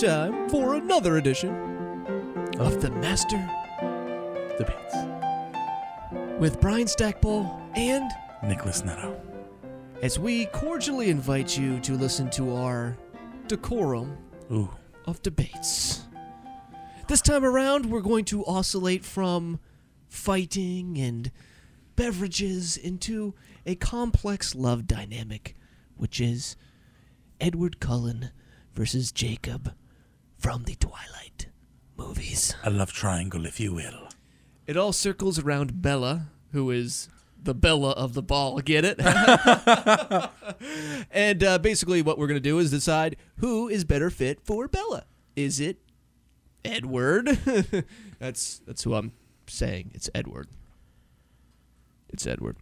time for another edition oh. of the Master Debates. with Brian Stackpole and Nicholas Neto. as we cordially invite you to listen to our decorum Ooh. of debates. This time around, we're going to oscillate from fighting and beverages into a complex love dynamic, which is Edward Cullen versus Jacob from the Twilight movies. A love triangle, if you will. It all circles around Bella, who is the Bella of the ball. Get it? and uh, basically, what we're going to do is decide who is better fit for Bella. Is it Edward? that's that's who I'm saying. It's Edward. It's Edward,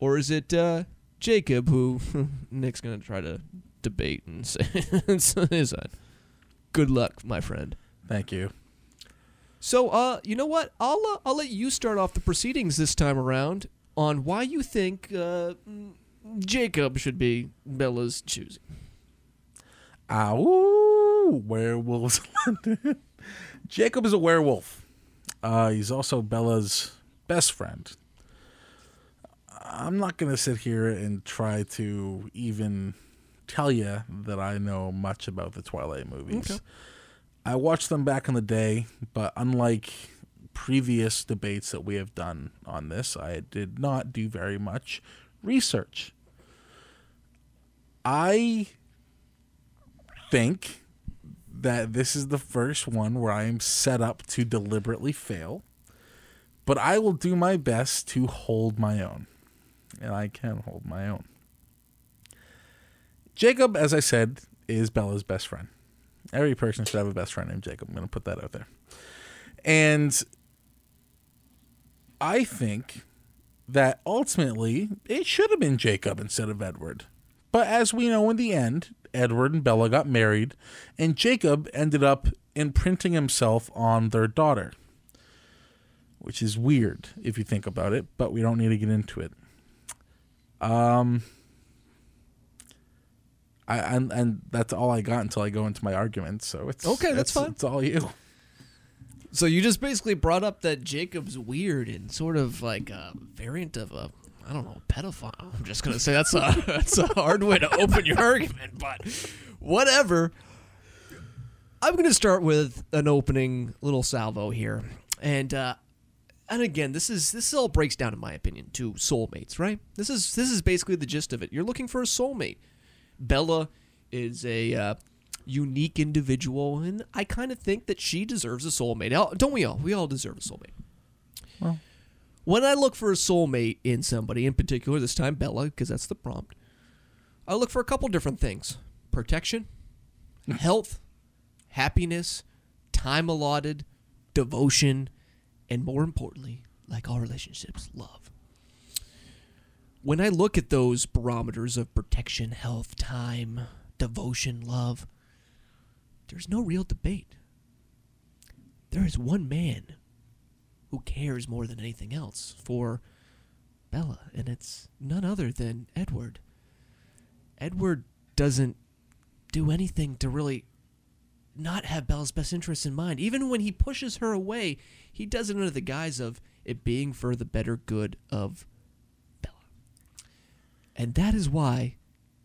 or is it uh, Jacob? Who Nick's going to try to debate and say it's his side. Good luck, my friend. Thank you. So, uh, you know what? I'll uh, I'll let you start off the proceedings this time around on why you think uh, Jacob should be Bella's choosing. Ow! Werewolves. Jacob is a werewolf. Uh, he's also Bella's best friend. I'm not going to sit here and try to even tell you that I know much about the Twilight movies. Okay. I watched them back in the day, but unlike previous debates that we have done on this, I did not do very much research. I think that this is the first one where I am set up to deliberately fail, but I will do my best to hold my own. And I can hold my own. Jacob, as I said, is Bella's best friend. Every person should have a best friend named Jacob. I'm going to put that out there. And I think that ultimately it should have been Jacob instead of Edward. But as we know in the end, Edward and Bella got married, and Jacob ended up imprinting himself on their daughter. Which is weird if you think about it, but we don't need to get into it. Um I and, and that's all I got until I go into my argument, so it's Okay, that's fine. It's all you. So you just basically brought up that Jacob's weird and sort of like a variant of a I don't know pedophile. I'm just gonna say that's a that's a hard way to open your argument, but whatever. I'm gonna start with an opening little salvo here, and uh, and again, this is this all breaks down, in my opinion, to soulmates, right? This is this is basically the gist of it. You're looking for a soulmate. Bella is a uh, unique individual, and I kind of think that she deserves a soulmate. Don't we all? We all deserve a soulmate. Well. when I look for a soulmate in somebody, in particular, this time Bella, because that's the prompt, I look for a couple different things protection, health, happiness, time allotted, devotion, and more importantly, like all relationships, love. When I look at those barometers of protection, health, time, devotion, love, there's no real debate. There is one man who cares more than anything else for Bella, and it's none other than Edward. Edward doesn't do anything to really not have Bella's best interests in mind. Even when he pushes her away, he does it under the guise of it being for the better good of. And that is why,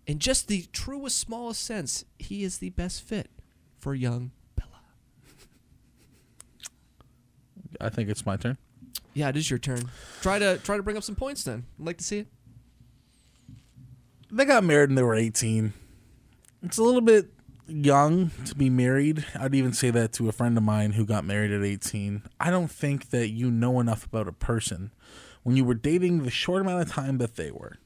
in just the truest, smallest sense, he is the best fit for young Bella. I think it's my turn. Yeah, it is your turn. Try to try to bring up some points then. I'd like to see it. They got married when they were 18. It's a little bit young to be married. I'd even say that to a friend of mine who got married at 18. I don't think that you know enough about a person when you were dating the short amount of time that they were.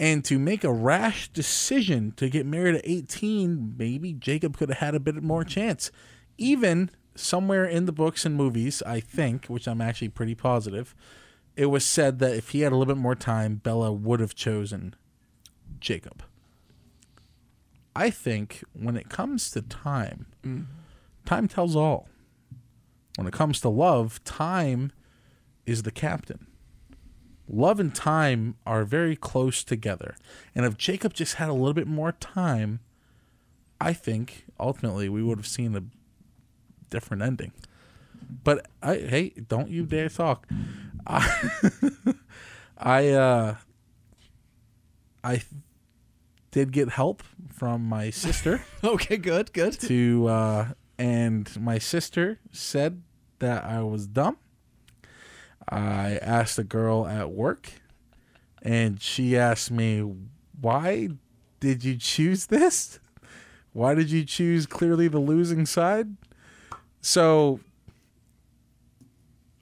And to make a rash decision to get married at 18, maybe Jacob could have had a bit more chance. Even somewhere in the books and movies, I think, which I'm actually pretty positive, it was said that if he had a little bit more time, Bella would have chosen Jacob. I think when it comes to time, mm-hmm. time tells all. When it comes to love, time is the captain. Love and time are very close together. And if Jacob just had a little bit more time, I think ultimately we would have seen a different ending. But I hey, don't you dare talk. I, I uh I did get help from my sister Okay, good, good. to uh and my sister said that I was dumb. I asked a girl at work and she asked me, "Why did you choose this? Why did you choose clearly the losing side?" So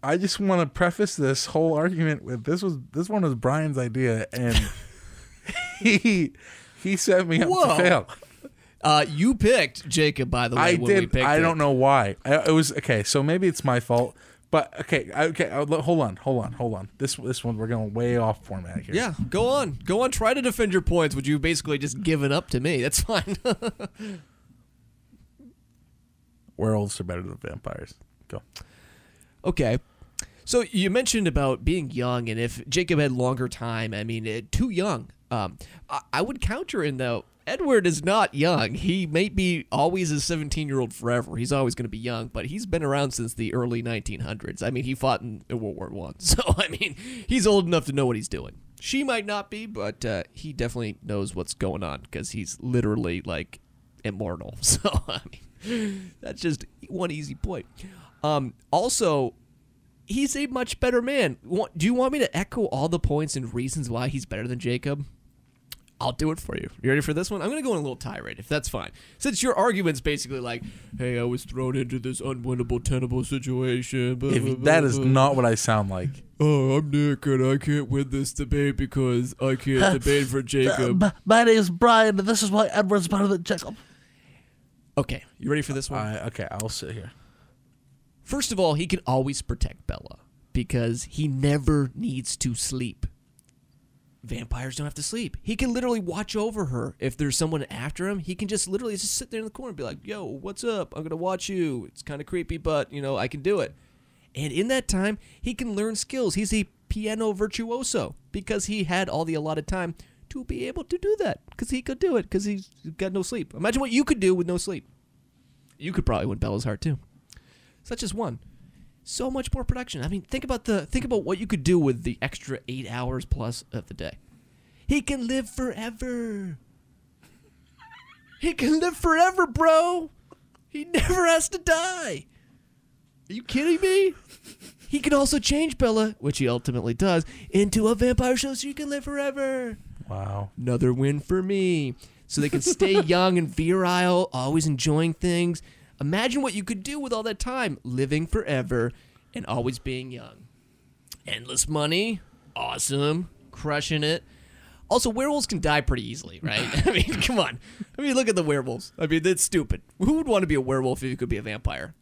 I just want to preface this whole argument with this was this one was Brian's idea and he he set me up Whoa. to fail. Uh, you picked Jacob, by the way. I when we did. picked I don't know why. I, it was okay. So maybe it's my fault. But okay, okay. uh, Hold on, hold on, hold on. This this one we're going way off format here. Yeah, go on, go on. Try to defend your points. Would you basically just given up to me? That's fine. werewolves are better than vampires. Go. Okay. So you mentioned about being young, and if Jacob had longer time, I mean, eh, too young. Um, I, I would counter in though. Edward is not young. He may be always a 17 year old forever. He's always going to be young, but he's been around since the early 1900s. I mean, he fought in World War One, so I mean, he's old enough to know what he's doing. She might not be, but uh, he definitely knows what's going on because he's literally like immortal. So I mean, that's just one easy point. Um, also, he's a much better man. Do you want me to echo all the points and reasons why he's better than Jacob? I'll do it for you. You ready for this one? I'm going to go on a little tirade, if that's fine. Since your argument's basically like, hey, I was thrown into this unwinnable, tenable situation. blah, If blah, that is blah. not what I sound like. Oh, I'm Nick, and I can't win this debate because I can't debate for Jacob. my name is Brian, and this is why Edward's better than Jacob. Okay, you ready for this one? I okay, I'll sit here. First of all, he can always protect Bella because he never needs to sleep. Vampires don't have to sleep. He can literally watch over her. If there's someone after him, he can just literally just sit there in the corner and be like, "Yo, what's up? I'm gonna watch you." It's kind of creepy, but you know I can do it. And in that time, he can learn skills. He's a piano virtuoso because he had all the allotted time to be able to do that because he could do it because he's got no sleep. Imagine what you could do with no sleep. You could probably win Bella's heart too such as one. So much more production. I mean, think about the think about what you could do with the extra eight hours plus of the day. He can live forever. He can live forever, bro. He never has to die. Are you kidding me? He can also change Bella, which he ultimately does, into a vampire show so you can live forever. Wow. Another win for me. So they can stay young and virile, always enjoying things. Imagine what you could do with all that time, living forever and always being young. Endless money, awesome, crushing it. Also, werewolves can die pretty easily, right? I mean, come on. I mean, look at the werewolves. I mean, that's stupid. Who would want to be a werewolf if you could be a vampire?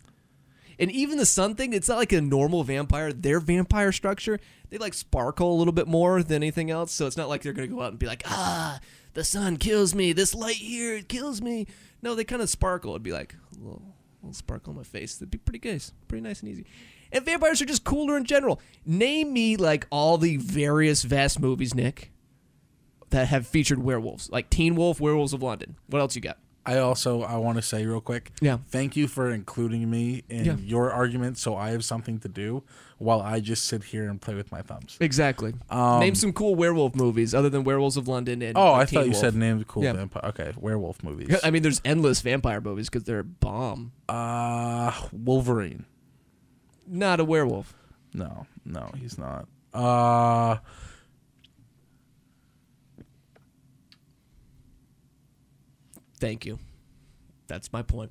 And even the sun thing, it's not like a normal vampire. Their vampire structure, they like sparkle a little bit more than anything else. So it's not like they're going to go out and be like, ah, the sun kills me. This light here, it kills me. No, they kind of sparkle. It'd be like a little, little sparkle on my face. It'd be pretty nice. Pretty nice and easy. And vampires are just cooler in general. Name me like all the various vast movies, Nick, that have featured werewolves. Like Teen Wolf, Werewolves of London. What else you got? I also I want to say real quick. Yeah. Thank you for including me in Yeah. your argument, so I have something to do while I just sit here and play with my thumbs. Exactly. Um, Name some cool werewolf movies other than Werewolves of London and Oh, I Teen thought you Wolf. said name the cool Yeah. vampire. Okay, werewolf movies. I mean, there's endless vampire movies because they're bomb. Uh, Wolverine. Not a werewolf. No, no, he's not. Uh, Thank you. That's my point.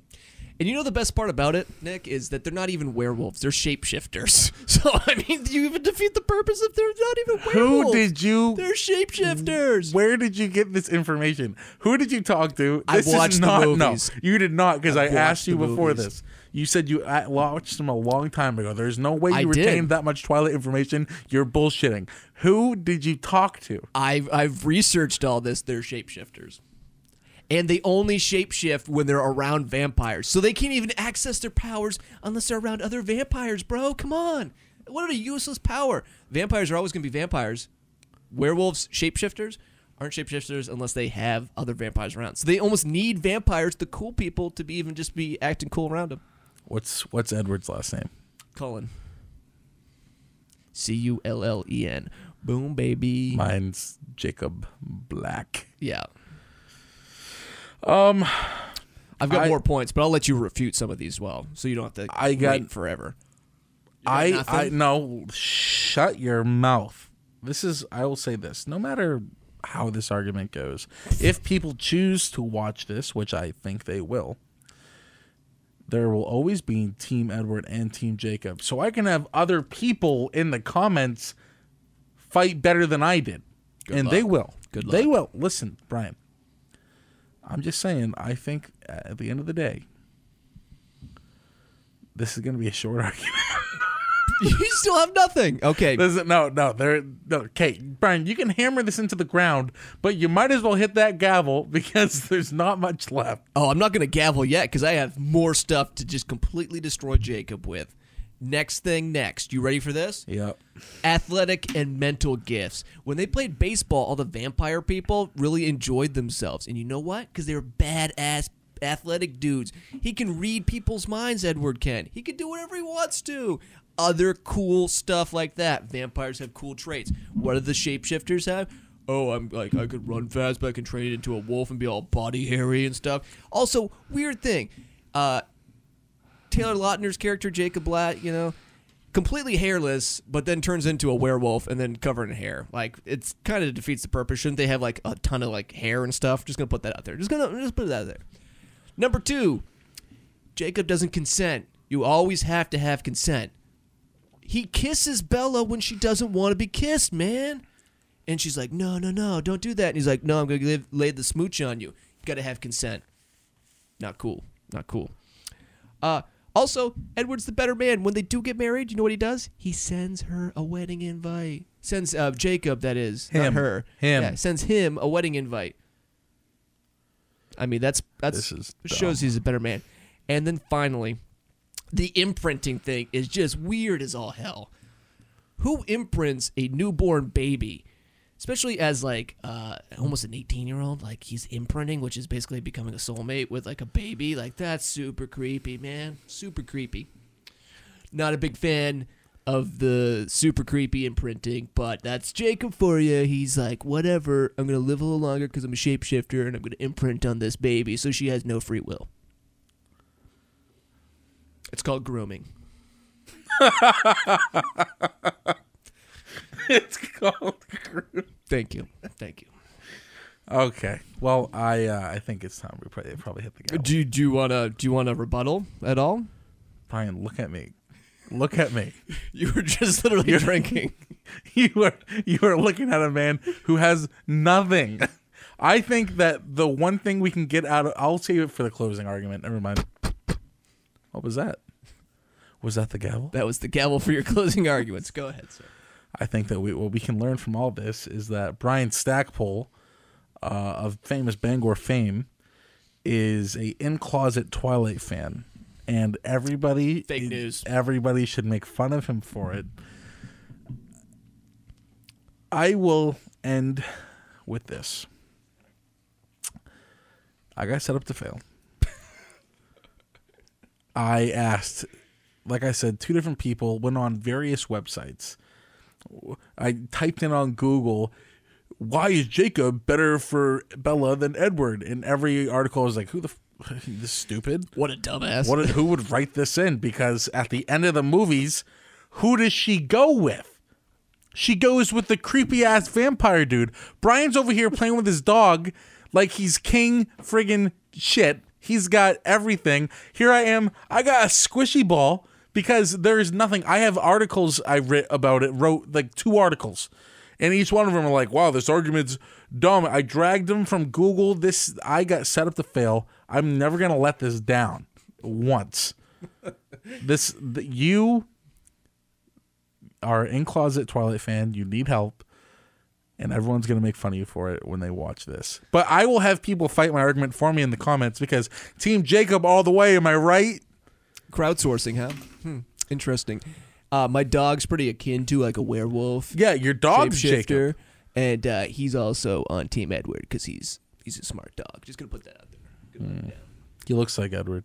And you know the best part about it, Nick, is that they're not even werewolves. They're shapeshifters. So I mean, do you even defeat the purpose if they're not even werewolves? who did you? They're shapeshifters. Where did you get this information? Who did you talk to? I This is watched the not, movies. No, you did not because I asked you before movies. this. You said you watched them a long time ago. There's no way I you did. retained that much Twilight information. You're bullshitting. Who did you talk to? I've I've researched all this. They're shapeshifters. And they only shapeshift when they're around vampires. So they can't even access their powers unless they're around other vampires, bro. Come on. What a useless power. Vampires are always going to be vampires. Werewolves, shapeshifters, aren't shapeshifters unless they have other vampires around. So they almost need vampires, the cool people, to be even just be acting cool around them. What's what's Edward's last name? Cullen. C U L L E N. Boom, baby. Mine's Jacob Black. yeah. Um, I've got I- more points, but I'll let you refute some of these as well, so you don't have to I got- wait forever. I nothing? I no. Shut your mouth. This is. I will say this. No matter how this argument goes, if people choose to watch this, which I think they will, there will always be Team Edward and Team Jacob. So I can have other people in the comments fight better than I did, Good and they will. Good luck. They will. Listen, Brian. I'm just saying. I think uh, at the end of the day, this is going to be a short argument. you still have nothing. Okay. This is, no, no, there, no. Okay, Brian, you can hammer this into the ground, but you might as well hit that gavel because there's not much left. Oh, I'm not going to gavel yet because I have more stuff to just completely destroy Jacob with. Next thing next. You ready for this? Yep. Athletic and mental gifts. When they played baseball, all the vampire people really enjoyed themselves. And you know what? Because they were badass athletic dudes. He can read people's minds, Edward can. He can do whatever he wants to. Other cool stuff like that. Vampires have cool traits. What do the shapeshifters have? Oh, I'm like I could run fast, but I can train it into a wolf and be all body hairy and stuff. Also, weird thing. Uh, Taylor Lautner's character, Jacob Black, you know, completely hairless, but then turns into a werewolf and then covered in hair. Like it's kind of defeats the purpose. Shouldn't they have like a ton of like hair and stuff? Just gonna put that out there. Just gonna just put it out there. Number two, Jacob doesn't consent. You always have to have consent. He kisses Bella when she doesn't want to be kissed, man. And she's like, no, no, no, don't do that. And he's like, no, I'm gonna lay the smooch on you. You gotta have consent. Not cool. Not cool. Uh, also, Edward's the better man. When they do get married, you know what he does? He sends her a wedding invite. Sends uh, Jacob, that is, not her. Him. Yeah, sends him a wedding invite. I mean, that's that's This is shows he's a better man. And then finally, the imprinting thing is just weird as all hell. Who imprints a newborn baby? Especially as like uh, almost an 18 year old, like he's imprinting, which is basically becoming a soulmate with like a baby. Like that's super creepy, man. Super creepy. Not a big fan of the super creepy imprinting, but that's Jacob for you. He's like, whatever. I'm gonna live a little longer because I'm a shapeshifter, and I'm gonna imprint on this baby, so she has no free will. It's called grooming. it's called. Thank you. Thank you. Okay. Well, I uh, I think it's time we probably probably hit the gavel. Do, do you wanna do you wanna rebuttal at all? Brian, look at me. Look at me. You were just literally You're- drinking. you are you are looking at a man who has nothing. I think that the one thing we can get out of I'll save it for the closing argument. Never mind. What was that? Was that the gavel? That was the gavel for your closing arguments. Go ahead, sir. I think that we what we can learn from all this is that Brian Stackpole, uh, of famous Bangor fame, is a in closet Twilight fan, and everybody Fake news. Everybody should make fun of him for it. I will end with this. I got set up to fail. I asked, like I said, two different people went on various websites. I typed in on Google, why is Jacob better for Bella than Edward? And every article was like, who the f- this stupid? What a dumbass. What? Who would write this in? Because at the end of the movies, who does she go with? She goes with the creepy ass vampire dude. Brian's over here playing with his dog like he's king friggin' shit. He's got everything. Here I am. I got a squishy ball because there's nothing. I have articles I writ about it. Wrote like two articles, and each one of them are like, "Wow, this argument's dumb." I dragged them from Google. This I got set up to fail. I'm never gonna let this down once. this the, you are in closet Twilight fan. You need help, and everyone's gonna make fun of you for it when they watch this. But I will have people fight my argument for me in the comments because Team Jacob all the way. Am I right? Crowdsourcing, huh? Hmm. Interesting. Uh, my dog's pretty akin to like a werewolf. Yeah, your dog's shapeshifter. Jacob. and uh, he's also on Team Edward because he's he's a smart dog. Just gonna put that out there. Gonna put it down. He looks like Edward.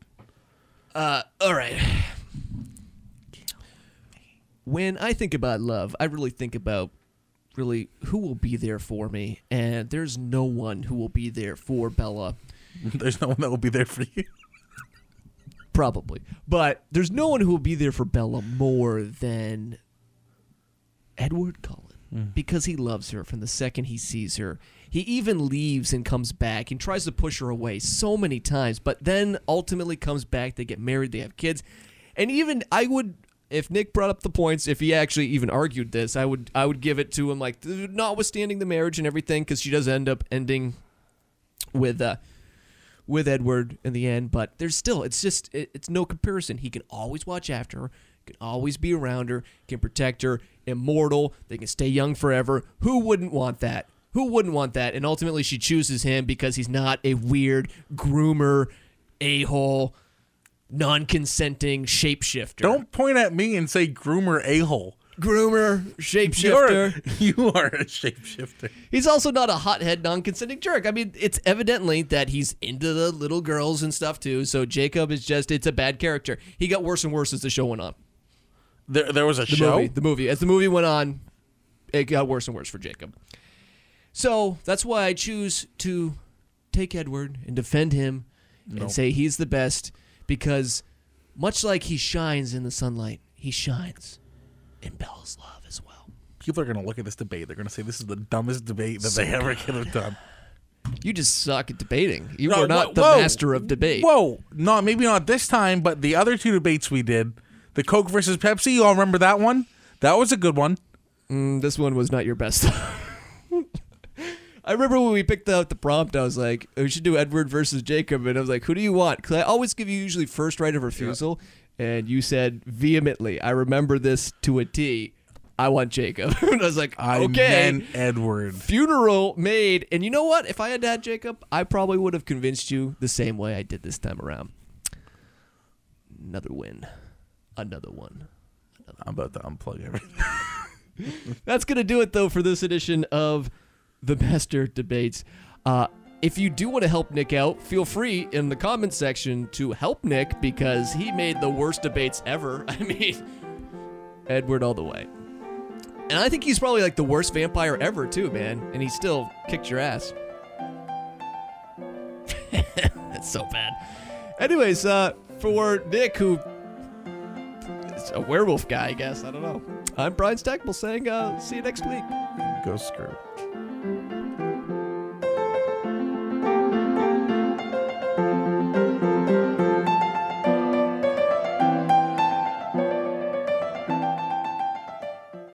Uh, all right. When I think about love, I really think about really who will be there for me, and there's no one who will be there for Bella. There's no one that will be there for you. Probably. But there's no one who will be there for Bella more than Edward Cullen because he loves her from the second he sees her. He even leaves and comes back and tries to push her away so many times, but then ultimately comes back. They get married, they have kids. And even I would if Nick brought up the points, if he actually even argued this, I would I would give it to him like notwithstanding the marriage and everything cuz she does end up ending with uh with Edward in the end, but there's still it's just it, it's no comparison. He can always watch after her, can always be around her, can protect her, immortal. They can stay young forever. Who wouldn't want that? Who wouldn't want that? And ultimately, she chooses him because he's not a weird groomer, a hole, non-consenting shapeshifter. Don't point at me and say groomer a hole. Groomer, shapeshifter. You're, you are a shapeshifter. He's also not a hothead, non-consenting jerk. I mean, it's evidently that he's into the little girls and stuff too. So Jacob is just—it's a bad character. He got worse and worse as the show went on. There, there was a The show. movie, the movie, as the movie went on, it got worse and worse for Jacob. So that's why I choose to take Edward and defend him No. and say he's the best because, much like he shines in the sunlight, he shines in Bella's love as well. People are gonna look at this debate. They're gonna say this is the dumbest debate that they ever could have done. You just suck at debating. You No, are not whoa, the whoa. master of debate. Whoa, no, maybe not this time, but the other two debates we did, the Coke versus Pepsi. You all remember that one? That was a good one. Mm, this one was not your best. I remember when we picked out the prompt, I was like, we should do Edward versus Jacob. And I was like, who do you want? Because I always give you usually first right of refusal. And you said vehemently, I remember this to a T. I want Jacob. and I was like, I okay. Edward. Funeral made. And you know what? If I had had Jacob, I probably would have convinced you the same way I did this time around. Another win. Another one. I'm about to unplug everything. That's going to do it, though, for this edition of the Master Debates. Uh, if you do want to help Nick out, feel free in the comments section to help Nick because he made the worst debates ever. I mean, Edward all the way. And I think he's probably like the worst vampire ever, too, man. And he still kicked your ass. That's so bad. Anyways, uh, for Nick, who is a werewolf guy, I guess. I don't know. I'm Brian Stackpole saying, uh, see you next week. Go screw.